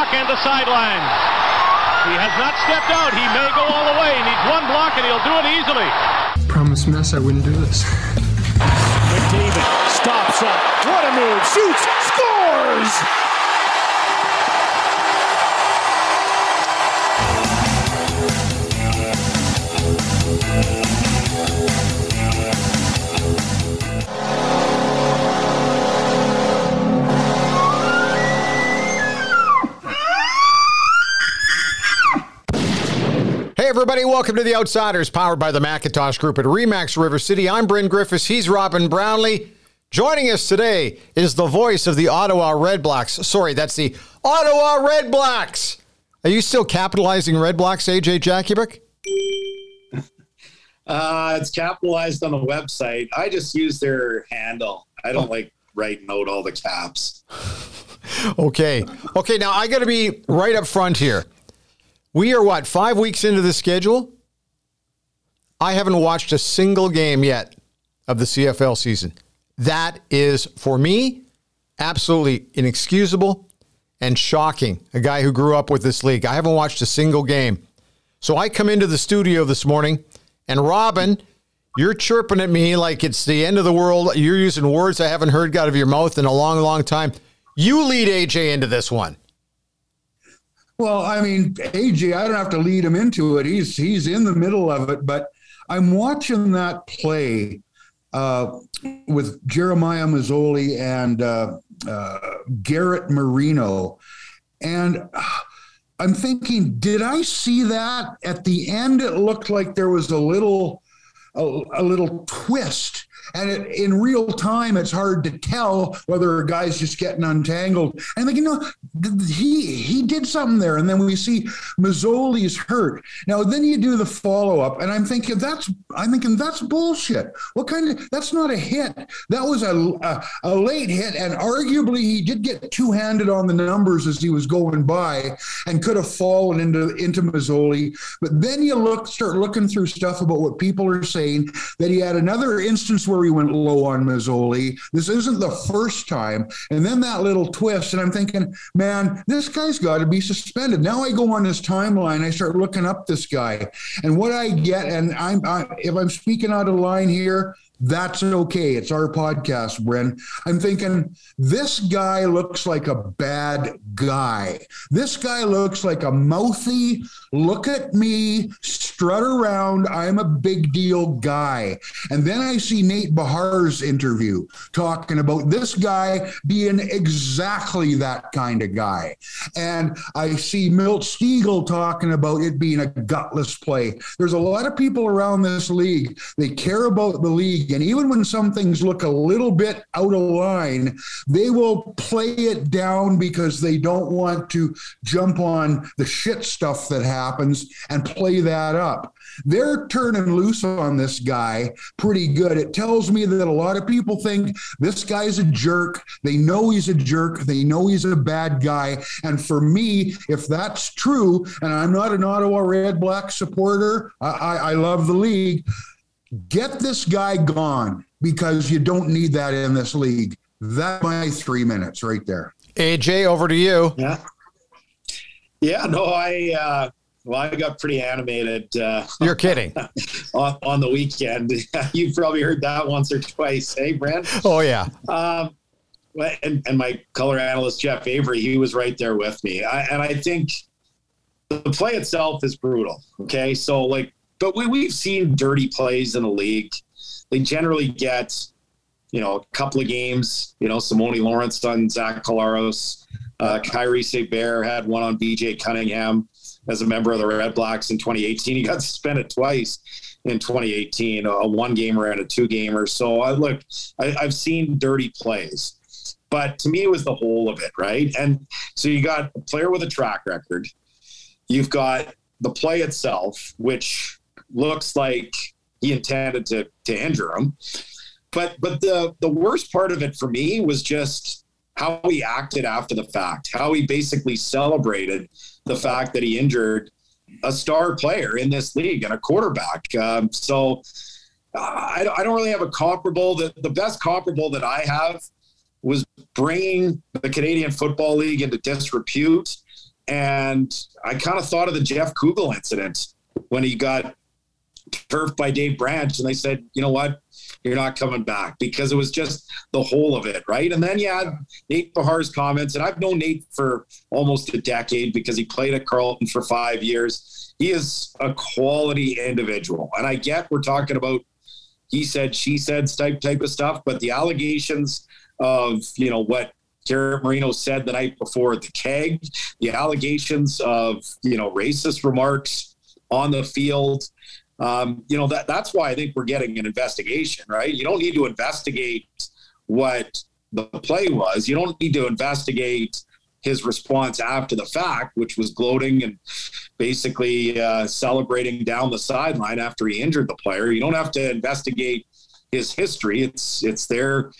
block and the sideline. He has not stepped out. He may go all the way. He needs one block and he'll do it easily. Promise mess I wouldn't do this. McDavid stops up. What a move. Shoots. Scores! Everybody, welcome to The Outsiders, powered by the Macintosh Group at Remax River City. I'm Bryn Griffiths. He's Robin Brownlee. Joining us today is the voice of the Ottawa Red Blacks. Sorry, that's the Ottawa Red Blacks. Are you still capitalizing Red Blacks, AJ Jakubec? Uh, it's capitalized on the website. I just use their handle. I don't like writing out all the caps. Okay. Okay, now I got to be right up front here. We are what, five weeks into the schedule? I haven't watched a single game yet of the CFL season. That is, for me, absolutely inexcusable and shocking. A guy who grew up with this league. I haven't watched a single game. So I come into the studio this morning, and Robin, you're chirping at me like it's the end of the world. You're using words I haven't heard out of your mouth in a long, long time. You lead AJ into this one. Well, I mean, AJ, I don't have to lead him into it. He's he's in the middle of it, but I'm watching that play uh, with Jeremiah Masoli and uh, uh, Garrett Marino, and I'm thinking, did I see that at the end? It looked like there was a little a, a little twist and it, in real time, it's hard to tell whether a guy's just getting untangled. And like, you know, he he did something there. And then we see Masoli's hurt. Now, then you do the follow up, and I'm thinking that's I'm thinking that's bullshit. What kind of that's not a hit. That was a a, a late hit, and arguably he did get two handed on the numbers as he was going by, and could have fallen into into Masoli. But then you look start looking through stuff about what people are saying that he had another instance where went low on Masoli. This isn't the first time. And then that little twist, and I'm thinking, man, this guy's got to be suspended. Now I go on his timeline, I start looking up this guy, and what I get, and I'm I, if I'm speaking out of line here, that's okay. It's our podcast, Bryn. I'm thinking this guy looks like a bad guy. This guy looks like a mouthy, look at me, strut around. I'm a big deal guy. And then I see Nate Behar's interview talking about this guy being exactly that kind of guy. And I see Milt Stegall talking about it being a gutless play. There's a lot of people around this league, they care about the league. And even when some things look a little bit out of line, they will play it down because they don't want to jump on the shit stuff that happens and play that up. They're turning loose on this guy pretty good. It tells me that a lot of people think this guy's a jerk. They know he's a jerk. They know he's a bad guy. And for me, if that's true, and I'm not an Ottawa Red Black supporter, I, I, I love the league. Get this guy gone because you don't need that in this league. That's my three minutes right there. AJ, over to you. Yeah. Yeah, no, I uh well, I got pretty animated. Uh, You're kidding. on, on the weekend. You've probably heard that once or twice. Hey, Brent? Oh, yeah. Um, and, and my color analyst, Jeff Avery, he was right there with me. I, and I think the play itself is brutal. Okay. So, like, but we, we've seen dirty plays in the league. They generally get, you know, a couple of games, you know, Simoni Lawrence on Zach Collaros. Uh, Kyries Hebert had one on BJ Cunningham as a member of the Red Blacks in 2018. He got suspended twice in 2018, a one gamer and a two gamer. So I look, I, I've seen dirty plays, but to me, it was the whole of it, right? And so you got a player with a track record. You've got the play itself, which looks like he intended to to injure him. But but the the worst part of it for me was just how he acted after the fact, how he basically celebrated the fact that he injured a star player in this league and a quarterback. Um, so uh, I, I, don't really have a comparable. The, the best comparable that I have was bringing the Canadian Football League into disrepute. And I kind of thought of the Jeff Kugel incident when he got turfed by Dave Branch, and they said, you know what, you're not coming back because it was just the whole of it, right? And then you had Nate Behar's comments, and I've known Nate for almost a decade because he played at Carleton for five years. He is a quality individual, and I get we're talking about he said, she said type type of stuff, but the allegations of you know what Garrett Marino said the night before at the keg, the allegations of you know racist remarks on the field, um, you know that that's why I think we're getting an investigation, right? You don't need to investigate what the play was. You don't need to investigate his response after the fact, which was gloating and basically uh, celebrating down the sideline after he injured the player. You don't have to investigate his history. It's it's there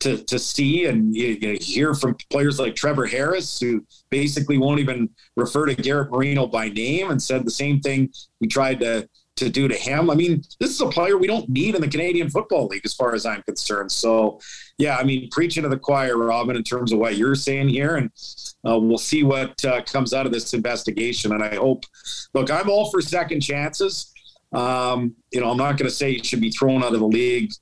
to to see and you, you hear from players like Trevor Harris, who basically won't even refer to Garrett Marino by name, and said the same thing we tried to to do to him. I mean, this is a player we don't need in the Canadian Football League, as far as I'm concerned. So, yeah, I mean, preaching to the choir, Robin, in terms of what you're saying here, and uh, we'll see what uh, comes out of this investigation. And I hope, look, I'm all for second chances. Um, you know, I'm not going to say he should be thrown out of the league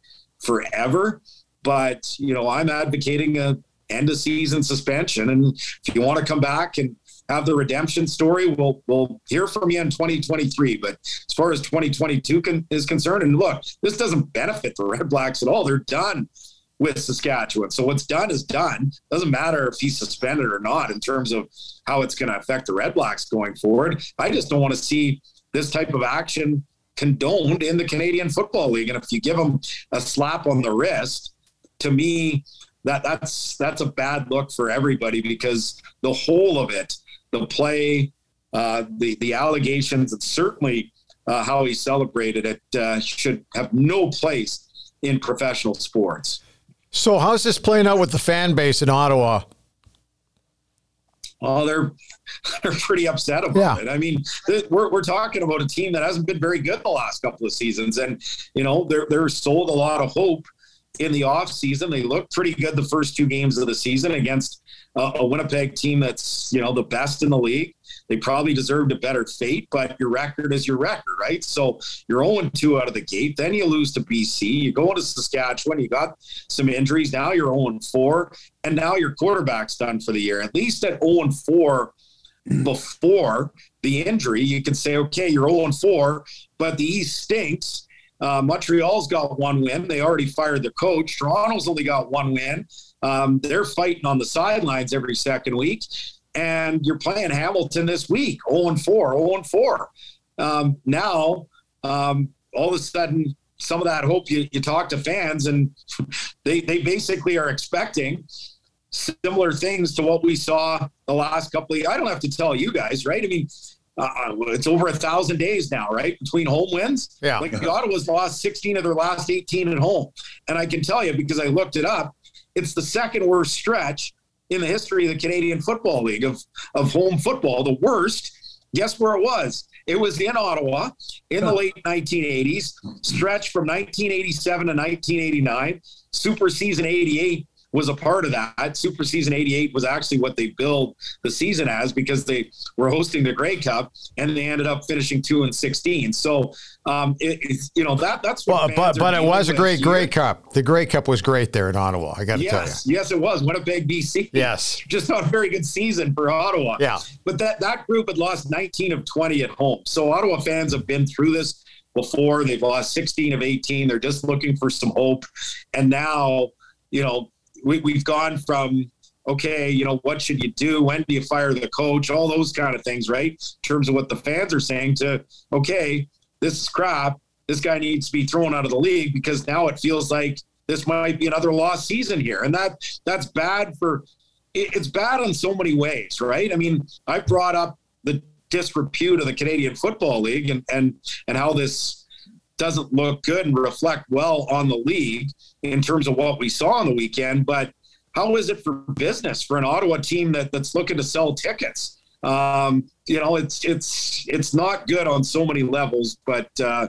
forever, but you know, I'm advocating a end of season suspension. And if you want to come back and have the redemption story. We'll we'll hear from you in 2023. But as far as 2022 con- is concerned, and look, this doesn't benefit the Red Blacks at all. They're done with Saskatchewan. So what's done is done. Doesn't matter if he's suspended or not in terms of how it's going to affect the Red Blacks going forward. I just don't want to see this type of action condoned in the Canadian Football League. And if you give them a slap on the wrist, to me, that that's that's a bad look for everybody because the whole of it the play, uh, the the allegations, and certainly uh, how he celebrated it uh, should have no place in professional sports. So, how's this playing out with the fan base in Ottawa? Oh, they're they're pretty upset about yeah. it. I mean, we're, we're talking about a team that hasn't been very good the last couple of seasons, and you know they're they're sold a lot of hope in the off season. They looked pretty good the first two games of the season against a Winnipeg team that's you know the best in the league. They probably deserved a better fate, but your record is your record, right? So you're 0 2 out of the gate. Then you lose to BC. You go into Saskatchewan. You got some injuries. Now you're 0 4. And now your quarterback's done for the year. At least at 0 4 before the injury, you can say, okay, you're 0 4, but the East stinks. Uh, Montreal's got one win. They already fired their coach. Toronto's only got one win. Um, they're fighting on the sidelines every second week. And you're playing Hamilton this week, 0 4, 0 4. Um, now, um, all of a sudden, some of that hope you, you talk to fans, and they, they basically are expecting similar things to what we saw the last couple of I don't have to tell you guys, right? I mean, uh, uh it's over a thousand days now, right? Between home wins. Yeah. Like the Ottawa's lost 16 of their last 18 at home. And I can tell you because I looked it up, it's the second worst stretch in the history of the Canadian Football League of, of home football. The worst, guess where it was? It was in Ottawa in the late 1980s, stretch from 1987 to 1989, super season 88 was a part of that. Super Season 88 was actually what they billed the season as because they were hosting the Grey Cup and they ended up finishing 2 and 16. So, um, it, you know, that that's what well, but, but it was a great Grey Cup. The Grey Cup was great there in Ottawa. I got to yes, tell you. Yes, it was. Winnipeg, BC. Yes. Just not a very good season for Ottawa. Yeah. But that, that group had lost 19 of 20 at home. So Ottawa fans have been through this before. They've lost 16 of 18. They're just looking for some hope. And now, you know, we, we've gone from okay, you know, what should you do? When do you fire the coach? All those kind of things, right? In terms of what the fans are saying to, okay, this is crap. This guy needs to be thrown out of the league because now it feels like this might be another lost season here. And that that's bad for it's bad in so many ways, right? I mean, I brought up the disrepute of the Canadian Football League and and and how this doesn't look good and reflect well on the league in terms of what we saw on the weekend. But how is it for business for an Ottawa team that, that's looking to sell tickets? Um, you know, it's it's it's not good on so many levels, but uh,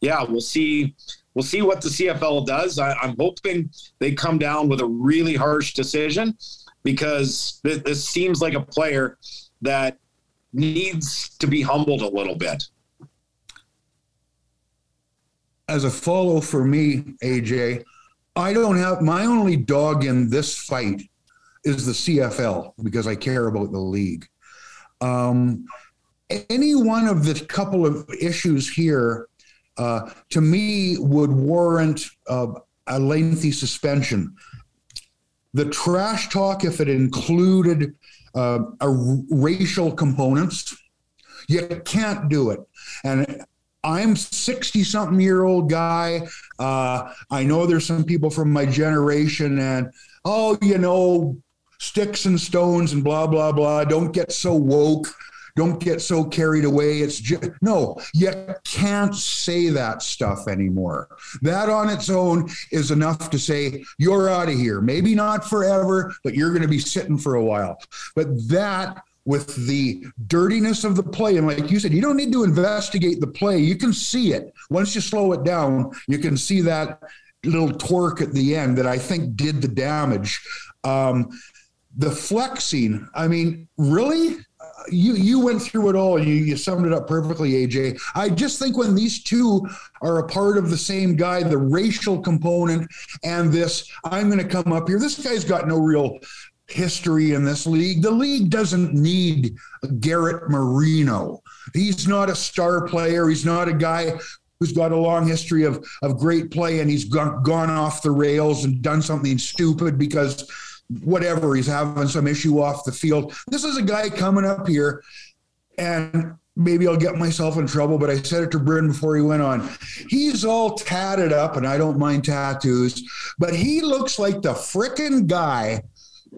yeah, we'll see. We'll see what the CFL does. I, I'm hoping they come down with a really harsh decision because th- this seems like a player that needs to be humbled a little bit. As a follow for me, AJ, I don't have my only dog in this fight is the CFL because I care about the league. Um, any one of the couple of issues here, uh, to me, would warrant uh, a lengthy suspension. The trash talk, if it included uh, a racial components, you can't do it. And I'm 60 something year old guy. Uh, I know there's some people from my generation and, oh, you know, sticks and stones and blah, blah, blah. Don't get so woke. Don't get so carried away. It's just, no, you can't say that stuff anymore. That on its own is enough to say, you're out of here. Maybe not forever, but you're going to be sitting for a while. But that with the dirtiness of the play. And like you said, you don't need to investigate the play. You can see it. Once you slow it down, you can see that little torque at the end that I think did the damage. Um, the flexing, I mean, really? You you went through it all. You you summed it up perfectly, AJ. I just think when these two are a part of the same guy, the racial component and this, I'm going to come up here. This guy's got no real history in this league. The league doesn't need Garrett Marino. He's not a star player. He's not a guy who's got a long history of, of great play and he's gone, off the rails and done something stupid because whatever, he's having some issue off the field. This is a guy coming up here and maybe I'll get myself in trouble, but I said it to Bryn before he went on. He's all tatted up, and I don't mind tattoos, but he looks like the frickin' guy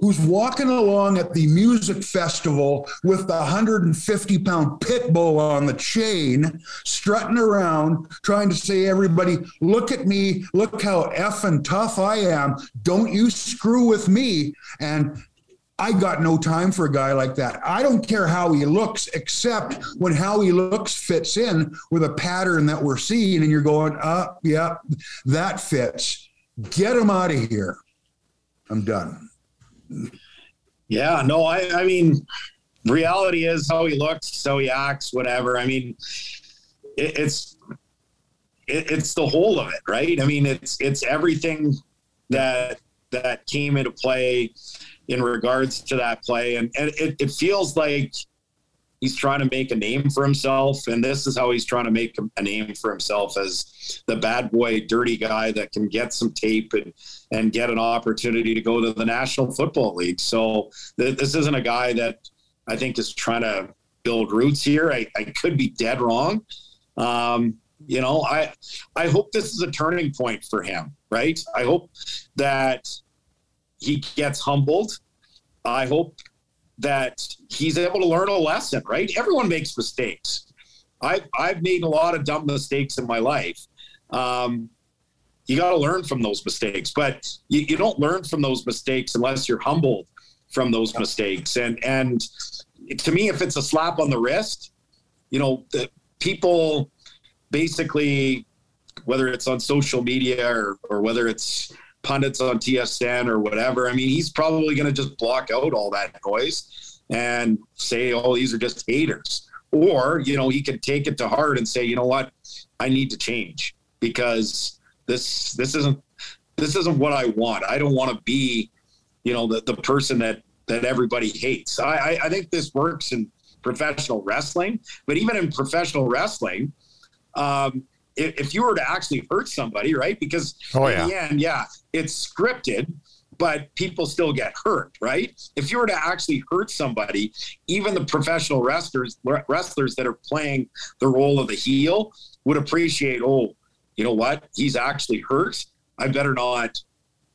who's walking along at the music festival with the 150 pound pit bull on the chain, strutting around, trying to say, everybody, look at me, look how effing tough I am. Don't you screw with me. And I got no time for a guy like that. I don't care how he looks, except when how he looks fits in with a pattern that we're seeing, and you're going, uh, yeah, that fits. Get him out of here. I'm done. Yeah, no, I, I mean, reality is how he looks, how he acts, whatever. I mean, it, it's it, it's the whole of it, right? I mean, it's it's everything that that came into play in regards to that play, and, and it, it feels like he's trying to make a name for himself, and this is how he's trying to make a name for himself as the bad boy, dirty guy that can get some tape and and get an opportunity to go to the National Football League. So th- this isn't a guy that I think is trying to build roots here. I, I could be dead wrong. Um, you know, I I hope this is a turning point for him, right? I hope that he gets humbled. I hope that he's able to learn a lesson, right? Everyone makes mistakes. I've, I've made a lot of dumb mistakes in my life. Um, you got to learn from those mistakes, but you, you don't learn from those mistakes unless you're humbled from those mistakes. And, and to me, if it's a slap on the wrist, you know, the people basically, whether it's on social media or, or whether it's pundits on TSN or whatever. I mean, he's probably going to just block out all that noise and say, oh, these are just haters. Or, you know, he could take it to heart and say, you know what, I need to change because this this isn't this isn't what I want. I don't want to be, you know, the, the person that that everybody hates. I, I, I think this works in professional wrestling, but even in professional wrestling, um, if, you were to actually hurt somebody, right? Because oh, in yeah. the end, yeah, it's scripted, but people still get hurt, right? If you were to actually hurt somebody, even the professional wrestlers wrestlers that are playing the role of the heel would appreciate, oh, you know what? He's actually hurt. I better not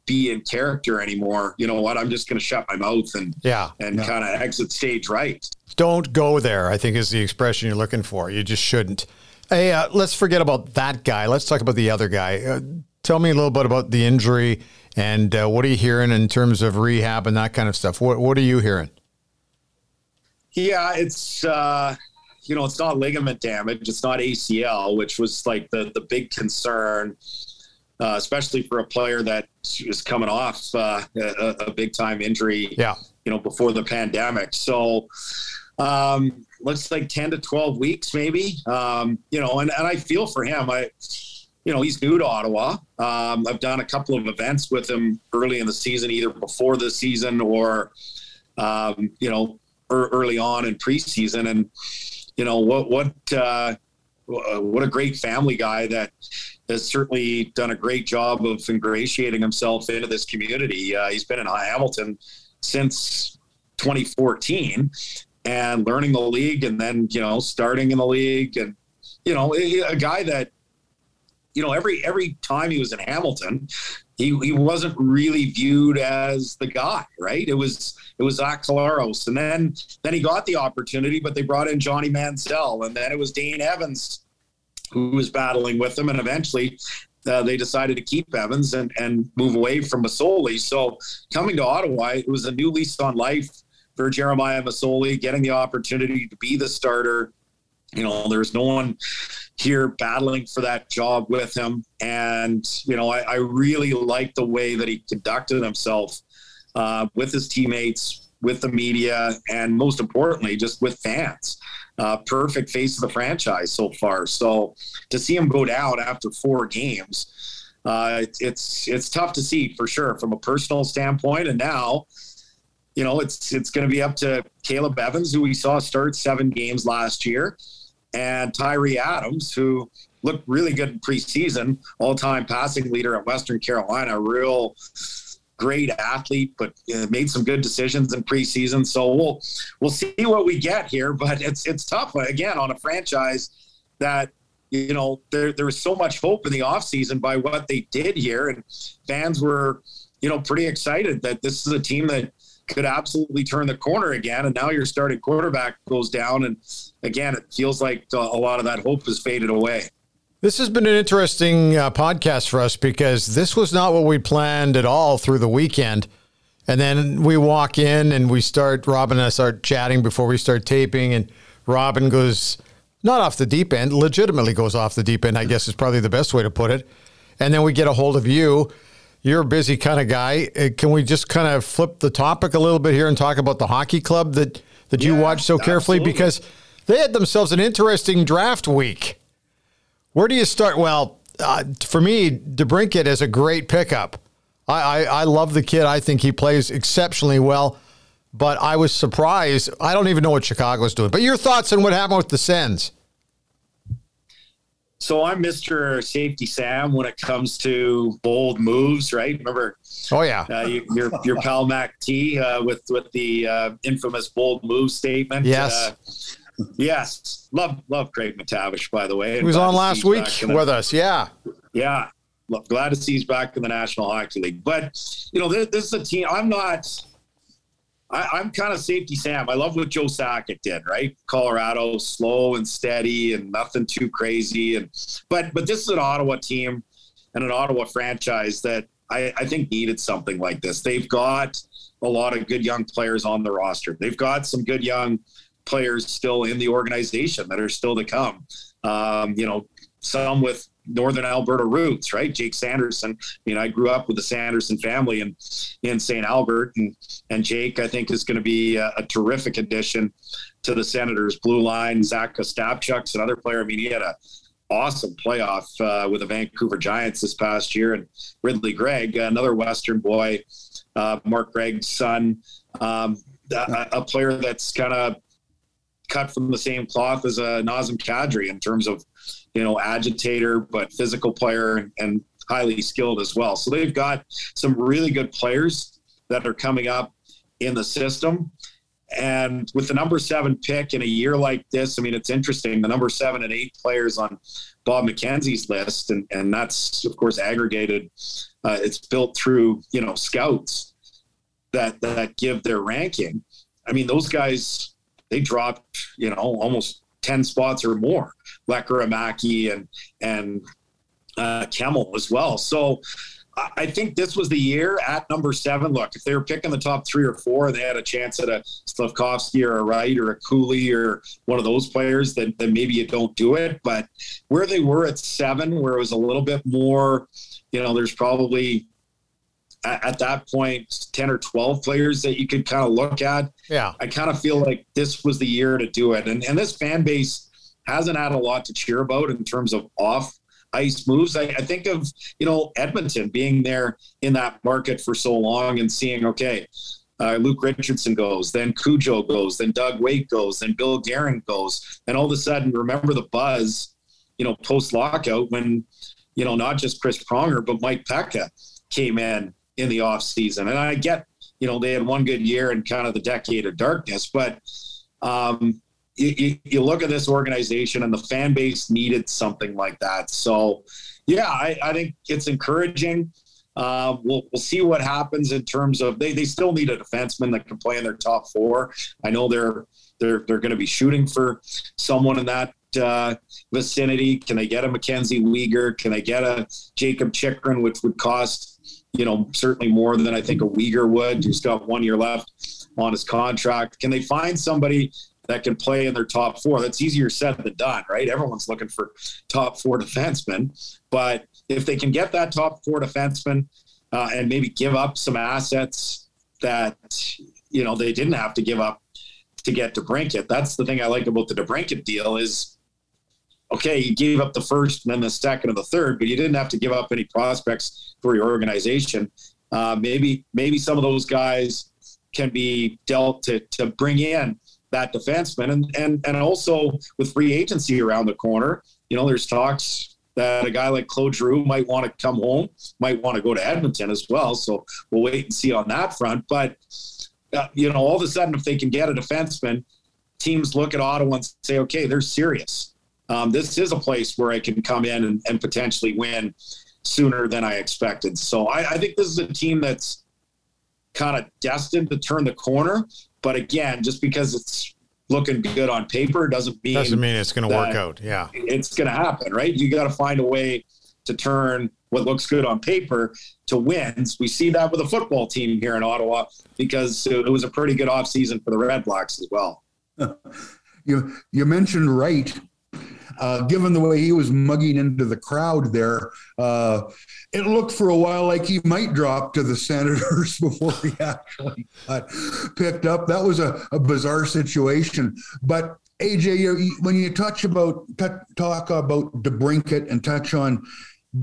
be in character anymore. You know what? I'm just going to shut my mouth and yeah, and yeah. kind of exit stage right. Don't go there. I think is the expression you're looking for. You just shouldn't. Hey, uh, let's forget about that guy. Let's talk about the other guy. Uh, tell me a little bit about the injury and uh, what are you hearing in terms of rehab and that kind of stuff. What What are you hearing? Yeah, it's uh, you know it's not ligament damage, it's not ACL, which was like the the big concern, uh, especially for a player that is coming off uh, a, a big time injury. Yeah, you know before the pandemic. So um, looks like ten to twelve weeks, maybe. Um, you know, and and I feel for him. I you know, he's new to Ottawa. Um, I've done a couple of events with him early in the season, either before the season or, um, you know, er, early on in preseason. And, you know, what, what, uh, what a great family guy that has certainly done a great job of ingratiating himself into this community. Uh, he's been in Hamilton since 2014 and learning the league and then, you know, starting in the league and, you know, a guy that you know, every every time he was in Hamilton, he, he wasn't really viewed as the guy, right? It was it was Zach and then then he got the opportunity, but they brought in Johnny Manziel, and then it was Dane Evans who was battling with him, and eventually uh, they decided to keep Evans and and move away from Masoli. So coming to Ottawa, it was a new lease on life for Jeremiah Masoli, getting the opportunity to be the starter. You know, there's no one here battling for that job with him. And, you know, I, I really like the way that he conducted himself uh, with his teammates, with the media, and most importantly, just with fans. Uh, perfect face of the franchise so far. So to see him go down after four games, uh, it's it's tough to see for sure from a personal standpoint. And now, you know, it's it's going to be up to Caleb Evans, who we saw start seven games last year and Tyrie Adams, who looked really good in preseason, all-time passing leader at Western Carolina, real great athlete, but uh, made some good decisions in preseason. So we'll we'll see what we get here, but it's it's tough again on a franchise that you know there there was so much hope in the offseason by what they did here, and fans were you know pretty excited that this is a team that could absolutely turn the corner again. And now your starting quarterback goes down, and again, it feels like a lot of that hope has faded away. This has been an interesting uh, podcast for us because this was not what we planned at all through the weekend. And then we walk in and we start, Robin and I start chatting before we start taping. And Robin goes, not off the deep end, legitimately goes off the deep end, I guess is probably the best way to put it. And then we get a hold of you. You're a busy kind of guy. Uh, can we just kind of flip the topic a little bit here and talk about the hockey club that, that you watch so carefully? Absolutely. Because they had themselves an interesting draft week. Where do you start? Well, uh, for me, DeBrincat is a great pickup. I, I, I love the kid. I think he plays exceptionally well. But I was surprised. I don't even know what Chicago's doing. But your thoughts on what happened with the Sens? So I'm Mr. Safety Sam when it comes to bold moves, right? Remember? Oh yeah, uh, you, your your pal Mac T uh, with with the uh, infamous bold move statement. Yes. Uh, Yes, love love Craig MacTavish. By the way, he was on last week the, with us. Yeah, yeah. glad to see he's back in the National Hockey League. But you know, this, this is a team. I'm not. I, am kind of safety Sam. I love what Joe Sakic did, right? Colorado, slow and steady, and nothing too crazy. And but but this is an Ottawa team and an Ottawa franchise that I, I think needed something like this. They've got a lot of good young players on the roster. They've got some good young players still in the organization that are still to come. Um, you know, some with Northern Alberta roots, right? Jake Sanderson. I mean, I grew up with the Sanderson family in in St. Albert, and and Jake, I think, is going to be a, a, terrific addition to the Senators' blue line. Zach Ostapchuk's another player. I mean, he had a awesome playoff uh, with the Vancouver Giants this past year, and Ridley Greig, another Western boy, uh, Mark Greig's son, um, a, a player that's kind of cut from the same cloth as a Nazem Kadri in terms of, you know, agitator, but physical player and, highly skilled as well. So they've got some really good players that are coming up in the system. And with the number seven pick in a year like this, I mean, it's interesting. The number seven and eight players on Bob McKenzie's list, and, and that's, of course, aggregated. Uh, it's built through, you know, scouts that, that give their ranking. I mean, those guys they dropped, you know, almost 10 spots or more. Lekkerimaki and, and uh, Kemell as well. So I think this was the year at number seven. Look, if they were picking the top three or four, they had a chance at a Slavkovsky or a Wright or a Cooley or one of those players, then, then maybe you don't do it. But where they were at seven, where it was a little bit more, you know, there's probably at, at that point 10 or 12 players that you could kind of look at. Yeah. I kind of feel like this was the year to do it. And, and this fan base hasn't had a lot to cheer about in terms of off ice moves. I, I, think of you know Edmonton being there in that market for so long and seeing okay, uh, Luke Richardson goes, then Cujo goes, then Doug Weight goes, then Bill Guerin goes, and all of a sudden remember the buzz, you know, post lockout when you know not just Chris Pronger but Mike Peca came in in the off season, and I get you know they had one good year and kind of the decade of darkness, but. Um, you, you, look at this organization and the fan base needed something like that. So, yeah, I, I think it's encouraging. Uh, we'll, we'll see what happens in terms of they, they still need a defenseman that can play in their top four. I know they're they're they're going to be shooting for someone in that uh, vicinity. Can they get a Mackenzie Weegar? Can they get a Jacob Chychrun, which would cost you know certainly more than I think a Weegar would, who's got one year left on his contract? Can they find somebody that can play in their top four. That's easier said than done, right? Everyone's looking for top four defensemen, but if they can get that top four defenseman uh, and maybe give up some assets that you know they didn't have to give up to get DeBrincat. That's the thing I like about the DeBrincat deal is okay, you gave up the first and then the second and the third, but you didn't have to give up any prospects for your organization. Uh, maybe maybe some of those guys can be dealt to to bring in that defenseman. And, and, and also with free agency around the corner, you know, there's talks that a guy like Claude Giroux might want to come home, might want to go to Edmonton as well. So we'll wait and see on that front. But, uh, you know, all of a sudden, if they can get a defenseman, teams look at Ottawa and say, okay, they're serious. Um, this is a place where I can come in and, and potentially win sooner than I expected. So I, I think this is a team that's kind of destined to turn the corner. But again, just because it's looking good on paper doesn't mean doesn't mean it's going to work out. Yeah, it's going to happen, right? You got to find a way to turn what looks good on paper to wins. We see that with a football team here in Ottawa because it was a pretty good offseason for the Red Blacks as well. You you mentioned Wright uh, given the way he was mugging into the crowd there, uh, it looked for a while like he might drop to the Senators before he actually got picked up. That was a, a bizarre situation. But AJ, you, when you touch about t- talk about DeBrincat and touch on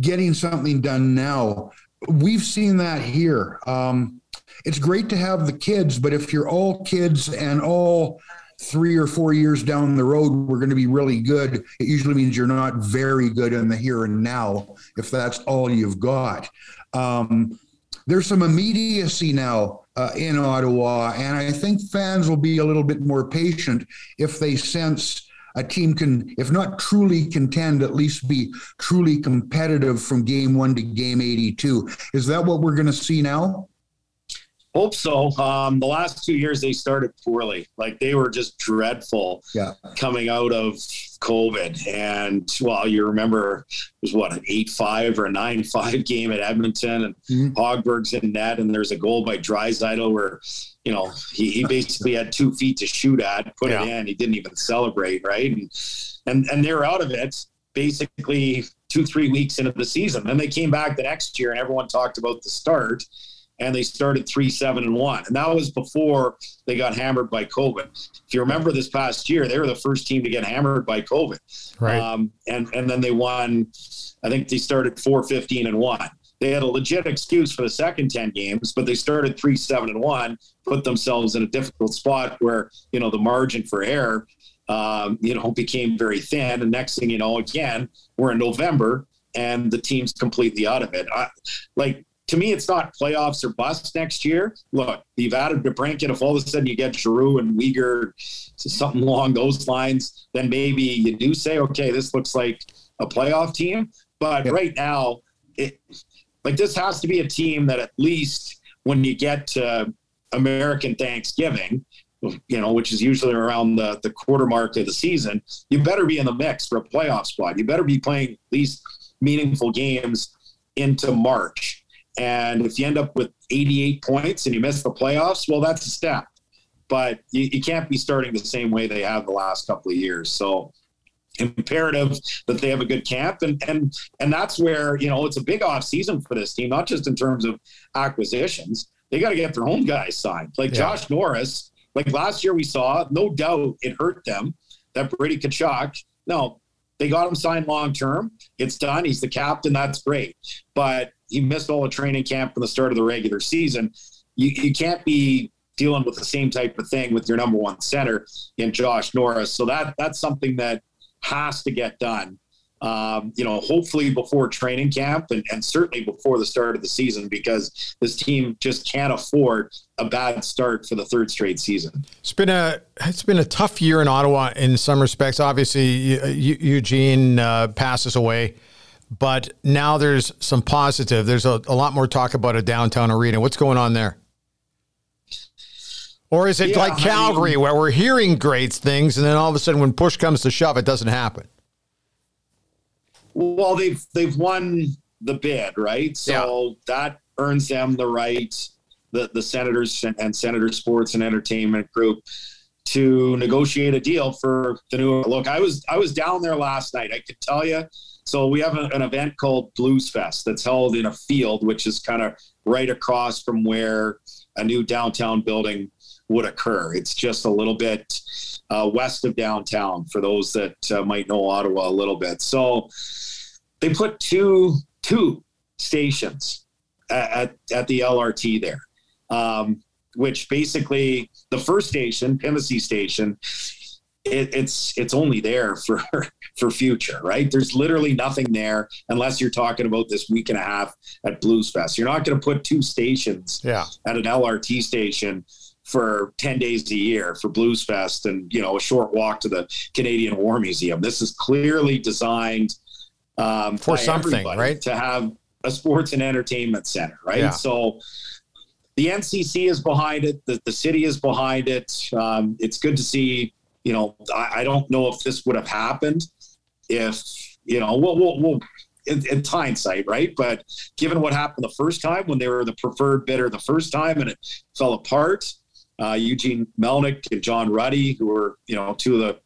getting something done now, we've seen that here. Um, it's great to have the kids, but if you're all kids and all three or four years down the road we're going to be really good it usually means you're not very good in the here and now if that's all you've got um, there's some immediacy now uh, in ottawa and i think fans will be a little bit more patient if they sense a team can, if not truly contend, at least be truly competitive from game one to game 82. Is that what we're going to see now? Hope so. Um, the last two years they started poorly. Like they were just dreadful. Yeah. Coming out of COVID, and well, you remember it was what an eight-five or a nine-five game at Edmonton, and mm-hmm. Hogberg's in net, and there's a goal by Draisaitl where you know he, he basically had two feet to shoot at, put yeah. it in. He didn't even celebrate, right? And and and they're out of it basically two three weeks into the season. Then they came back the next year, and everyone talked about the start and they started three, seven, and one. And that was before they got hammered by COVID. If you remember this past year, they were the first team to get hammered by COVID. Right. Um, and, and then they won, I think they started four, 15, and one. They had a legit excuse for the second 10 games, but they started three, seven, and one, put themselves in a difficult spot where, you know, the margin for error, um, you know, became very thin. And next thing you know, again, we're in November and the team's completely out of it. I, like to me, it's not playoffs or bust next year. Look, you've added DeBrincat. If all of a sudden you get Giroux and Weegar, something along those lines, then maybe you do say, okay, this looks like a playoff team. But yep. right now, it like this has to be a team that at least when you get to American Thanksgiving, you know, which is usually around the, the quarter mark of the season, you better be in the mix for a playoff spot. You better be playing at least meaningful games into March And if you end up with 88 points and you miss the playoffs, well, that's a step. But you, you can't be starting the same way they have the last couple of years. So imperative that they have a good camp and and and that's where you know it's a big off season for this team not just in terms of acquisitions they got to get their own guys signed like yeah. josh norris like last year we saw no doubt it hurt them that brady Tkachuk, no they got him signed long term. It's done. He's the captain. That's great. But he missed all the training camp from the start of the regular season. You, you can't be dealing with the same type of thing with your number one center in josh norris. So that that's something that has to get done. Um, you know, hopefully before training camp and, and certainly before the start of the season, because this team just can't afford a bad start for the third straight season. It's been a it's been a tough year in Ottawa in some respects. Obviously, Eugene uh, passes away, but now there's some positive. There's a, a, lot more talk about a downtown arena. What's going on there? Or is it yeah, like Calgary, I mean, where we're hearing great things, and then all of a sudden, when push comes to shove, it doesn't happen? Well, they've they've won the bid, right? So yeah. that earns them the right, the the Senators and, and Senator Sports and Entertainment Group, to negotiate a deal for the new look. I was I was down there last night. I could tell you. So we have a, an event called Blues Fest that's held in a field, which is kind of right across from where a new downtown building would occur. It's just a little bit uh, west of downtown for those that uh, might know Ottawa a little bit. So they put two two stations at, at the LRT there, um, which basically the first station, Pimisi Station, it, it's it's only there for for future, right? There's literally nothing there unless you're talking about this week and a half at Blues Fest. You're not going to put two stations yeah. at an LRT station for 10 days a year for Blues Fest and, you know, a short walk to the Canadian War Museum. This is clearly designed um, for something, right? To have a sports and entertainment center, right? Yeah. So the NCC is behind it. The, the city is behind it. Um, it's good to see, you know, I, I, don't know if this would have happened if, you know, we'll, we'll, we'll in, in, hindsight, right? But given what happened the first time when they were the preferred bidder the first time and it fell apart, uh, Eugene Melnyk and John Ruddy, who were you know two of the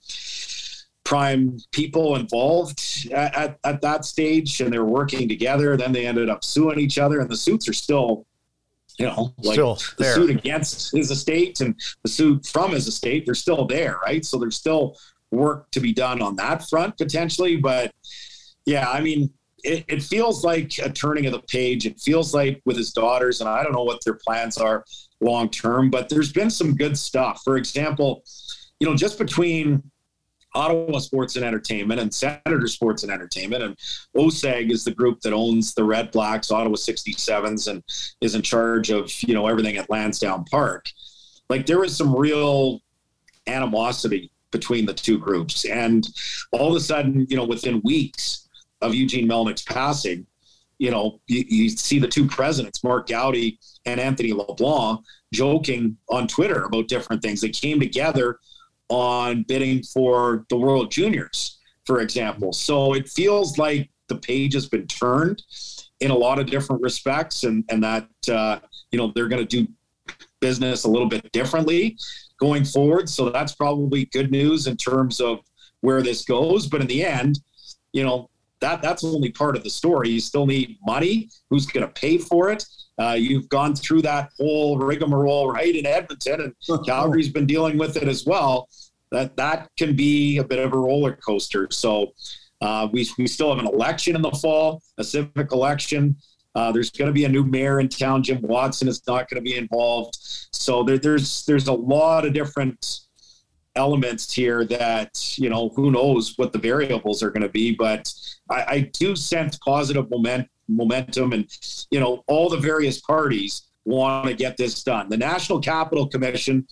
prime people involved at, at, at, that stage, and they were working together. Then they ended up suing each other, and the suits are still, you know, like still the there. suit against his estate and the suit from his estate. They're still there, right? So there's still work to be done on that front potentially, but yeah, I mean, it, it, feels like a turning of the page. It feels like with his daughters, and I don't know what their plans are long term, but there's been some good stuff. For example, you know, just between Ottawa Sports and Entertainment and Senator Sports and Entertainment, and OSEG is the group that owns the Red Blacks, Ottawa 67s, and is in charge of, you know, everything at Lansdowne Park. Like there was some real animosity between the two groups. And all of a sudden, you know, within weeks of Eugene Melnyk's passing, you know, you, you, see the two presidents, Mark Goudie and Anthony LeBlanc, joking on Twitter about different things. They came together on bidding for the World Juniors, for example. So it feels like the page has been turned in a lot of different respects, and and that uh, you know they're going to do business a little bit differently going forward. So that's probably good news in terms of where this goes. But in the end, you know, that that's only part of the story. You still need money. Who's going to pay for it? Uh, you've gone through that whole rigmarole right in Edmonton, and Calgary's been dealing with it as well. That that can be a bit of a roller coaster. So uh, we we still have an election in the fall, a civic election. Uh, there's going to be a new mayor in town. Jim Watson is not going to be involved. So there, there's there's a lot of different elements here that you know who knows what the variables are going to be but I, I, do sense positive moment, momentum and you know all the various parties want to get this done. The national capital commission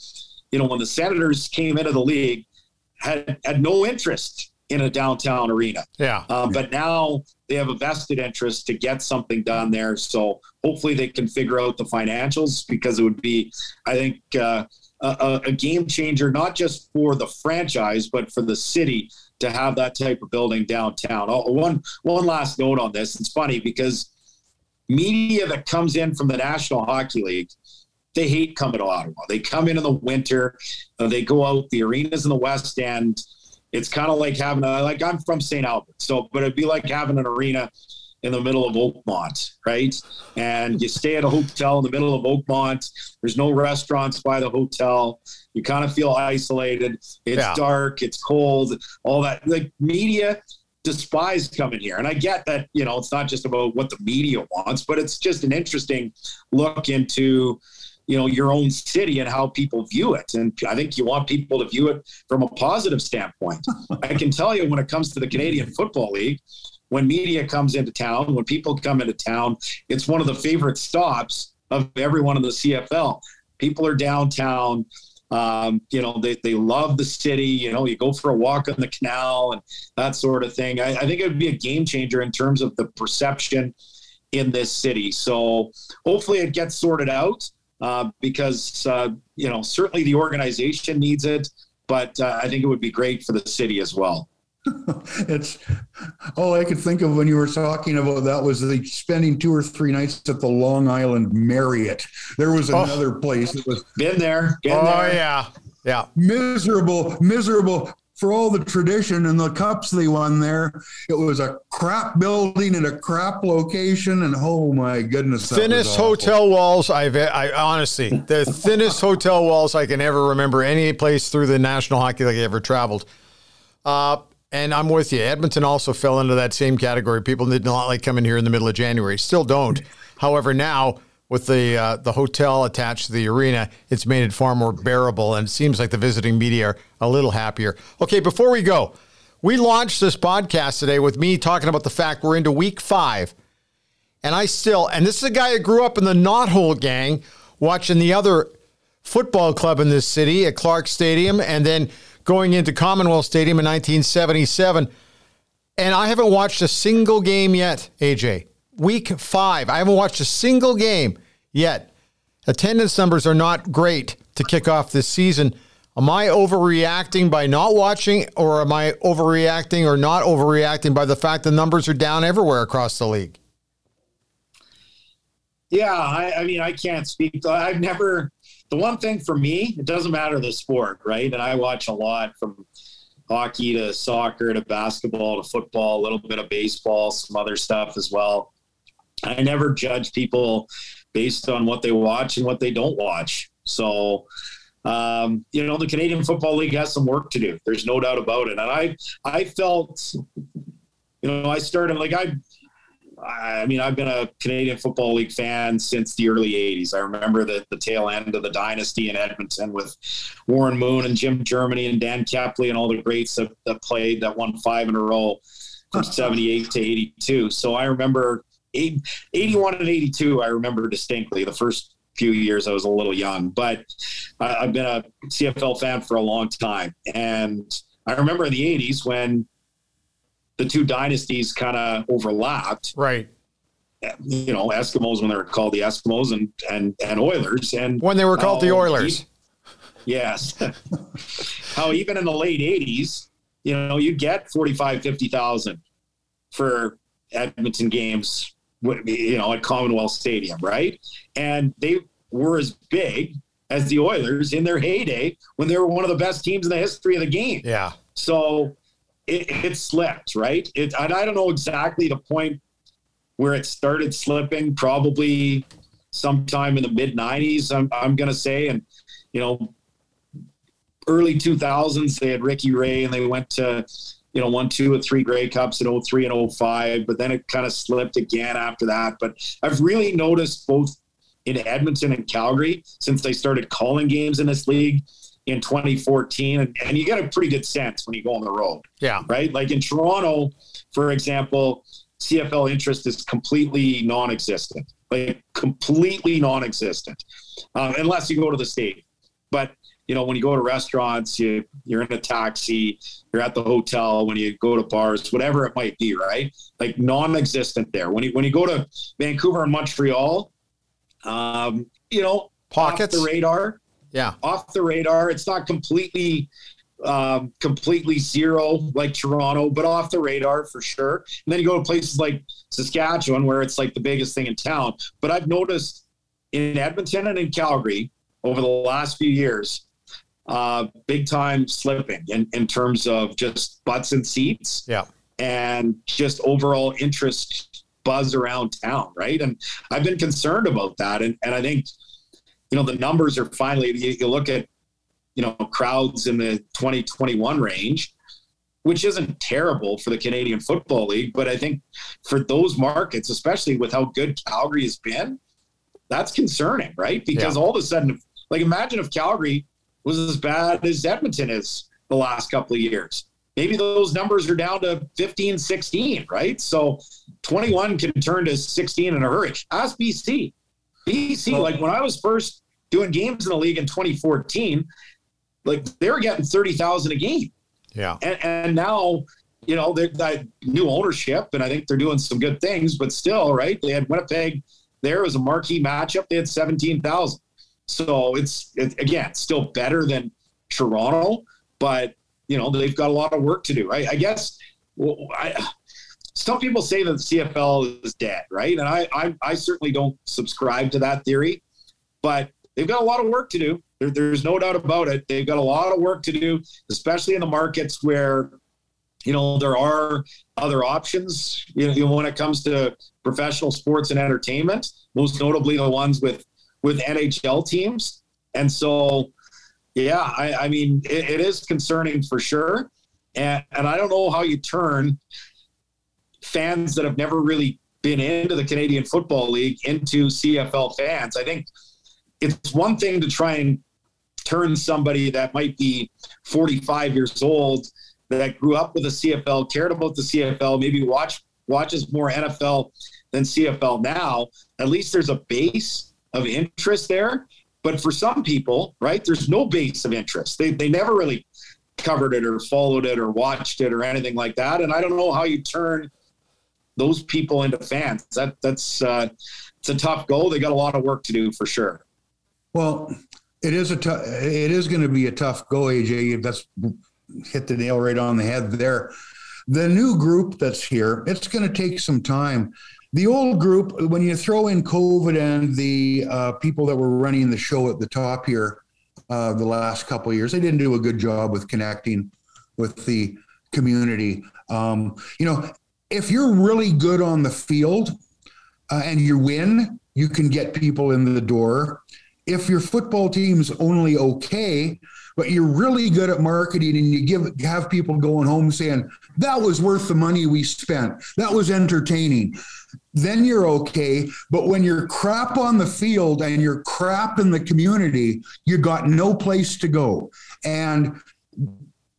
you know when the senators came into the league had had no interest in a downtown arena. Yeah. Um, but now they have a vested interest to get something done there. So hopefully they can figure out the financials because it would be i think uh, a, a, game changer, not just for the franchise, but for the city to have that type of building downtown. Oh, one one last note on this. It's funny because media that comes in from the National Hockey League, they hate coming to Ottawa. They come in in the winter, uh, they go out, the arenas in the West End. It's kind of like having a, like I'm from St. Albert. So, but it'd be like having an arena in the middle of Oakmont, right? And you stay at a hotel in the middle of Oakmont. There's no restaurants by the hotel. You kind of feel isolated. It's Yeah. dark. It's cold. All that. Like media despise coming here, and I get that. You know, it's not just about what the media wants, but it's just an interesting look into you know your own city and how people view it. And i think you want people to view it from a positive standpoint. I can tell you when it comes to the canadian football league when media comes into town when people come into town it's one of the favorite stops of everyone in the cfl people are downtown um, you know they, they love the city you know you go for a walk on the canal and that sort of thing. I, I think it would be a game changer in terms of the perception in this city. So hopefully it gets sorted out uh, because uh, you know certainly the organization needs it, but uh, I think it would be great for the city as well. it's all I could think of when you were talking about that was the spending two or three nights at the Long Island Marriott. There was Oh. another place that was Been there, been Oh there. yeah, yeah. miserable, miserable for all the tradition and the cups they won there. It was a crap building at a crap location, and oh my goodness, thinnest hotel walls I've I honestly the thinnest hotel walls I can ever remember any place through the National Hockey League I ever traveled. Uh, and I'm with you. Edmonton also fell into that same category. People did not like coming here in the middle of January. Still don't. However, now with the uh, the hotel attached to the arena, it's made it far more bearable, and it seems like the visiting media are a little happier. Okay, before we go, we launched this podcast today with me talking about the fact we're into week five. And I still, and this is a guy who grew up in the Knothole gang, watching the other football club in this city at Clark Stadium, and then going into Commonwealth Stadium in 1977. And I haven't watched a single game yet, AJ. Week five, I haven't watched a single game yet. Attendance numbers are not great to kick off this season. Am I overreacting by not watching, or am I overreacting or not overreacting by the fact the numbers are down everywhere across the league? Yeah, I, I mean, I can't speak. I've never. The one thing for me, it doesn't matter the sport, right? And I watch a lot from hockey to soccer to basketball to football, a little bit of baseball, some other stuff as well. I never judge people based on what they watch and what they don't watch. So, um, you know, the Canadian Football League has some work to do. There's no doubt about it. And I, I felt, you know, I started like I, I mean, I've been a Canadian Football League fan since the early '80s. I remember the, the tail end of the dynasty in Edmonton with Warren Moon and Jim Germany and Dan Kepley and all the greats that, that played that won five in a row from '78 to '82. So I remember '81 and '82. I remember distinctly. The first few years I was a little young, but I, I've been a CFL fan for a long time, and I remember in the '80s when the two dynasties kind of overlapped Right. you know, Eskimos when they were called the Eskimos and and and Oilers and When they were called the Oilers. yes. how even in the late 80s, you know, you get 45 50,000 for Edmonton games you know, at Commonwealth Stadium, right? And they were as big as the Oilers in their heyday when they were one of the best teams in the history of the game. Yeah. So it, it slipped, right? It, and I don't know exactly the point where it started slipping, probably sometime in the mid 90s, I'm, I'm going to say. And, you know, early 2000s, they had Ricky Ray and they went to, you know, one, two, or three Grey Cups in 03 and 05, but then it kind of slipped again after that. But I've really noticed both in Edmonton and Calgary since they started calling games in this league in 2014. And, and you get a pretty good sense when you go on the road, Yeah. right? Like in Toronto, for example, CFL interest is completely non existent, like completely non existent, um, unless you go to the state. But you know, when you go to restaurants, you you're in a taxi, you're at the hotel, when you go to bars, whatever it might be, right? Like non-existent there. When you when you go to Vancouver and Montreal, um, you know, Pockets. off the radar, Yeah. off the radar. It's not completely um, completely zero like Toronto, but off the radar for sure. And then you go to places like Saskatchewan where it's like the biggest thing in town. But I've noticed in Edmonton and in Calgary over the last few years, uh, big time slipping in, in terms of just butts and seats. Yeah. And just overall interest buzz around town, right? And I've been concerned about that. And, and I think, you know, the numbers are finally, you, you look at you know, crowds in the 2021 range, which isn't terrible for the Canadian Football League. But I think for those markets, especially with how good Calgary has been, that's concerning, right? Because yeah. all of a sudden, like imagine if Calgary was as bad as Edmonton is the last couple of years. Maybe those numbers are down to 15, 16, right? So 21 can turn to 16 in a hurry. Ask BC. BC, like when I was first doing games in the league in 2014, like they were getting 30,000 a game. Yeah. And, and now, you know, they're that new ownership and I think they're doing some good things, but still, right. They had Winnipeg there was a marquee matchup. They had 17,000. So it's, it, again, still better than Toronto, but you know, they've got a lot of work to do. I, I guess well, I, some people say that the CFL is dead, right? And I, I, I certainly don't subscribe to that theory, but they've got a lot of work to do. There, there's no doubt about it. They've got a lot of work to do, especially in the markets where, you know, there are other options. You know, when it comes to professional sports and entertainment, most notably the ones with with NHL teams. And so, yeah, I, I mean, it, it is concerning for sure. And and I don't know how you turn fans that have never really been into the Canadian Football League into CFL fans. I think it's one thing to try and turn somebody that might be 45 years old that grew up with the CFL, cared about the CFL, maybe watch watches more NFL than CFL now. At least there's a base of interest there. But for some people, right, there's no base of interest. They they never really covered it or followed it or watched it or anything like that. And I don't know how you turn those people into fans. That that's uh, it's a tough goal. They got a lot of work to do for sure. Well, it is a tough. It is going to be a tough go, AJ. That's hit the nail right on the head there. The new group that's here, it's going to take some time. The old group, when you throw in COVID and the uh, people that were running the show at the top here, uh, the last couple years, they didn't do a good job with connecting with the community. Um, you know, if you're really good on the field uh, and you win, you can get people in the door. If your football team's only okay, but you're really good at marketing and you give have people going home saying that was worth the money we spent, that was entertaining, then you're okay. But when you're crap on the field and you're crap in the community, you got no place to go. And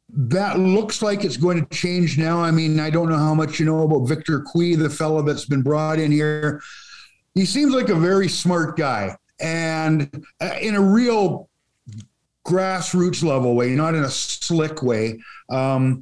that looks like it's going to change now. I mean, I don't know how much you know about Victor Cui, the fellow that's been brought in here. He seems like a very smart guy and uh, in a real grassroots level way, not in a slick way. Um,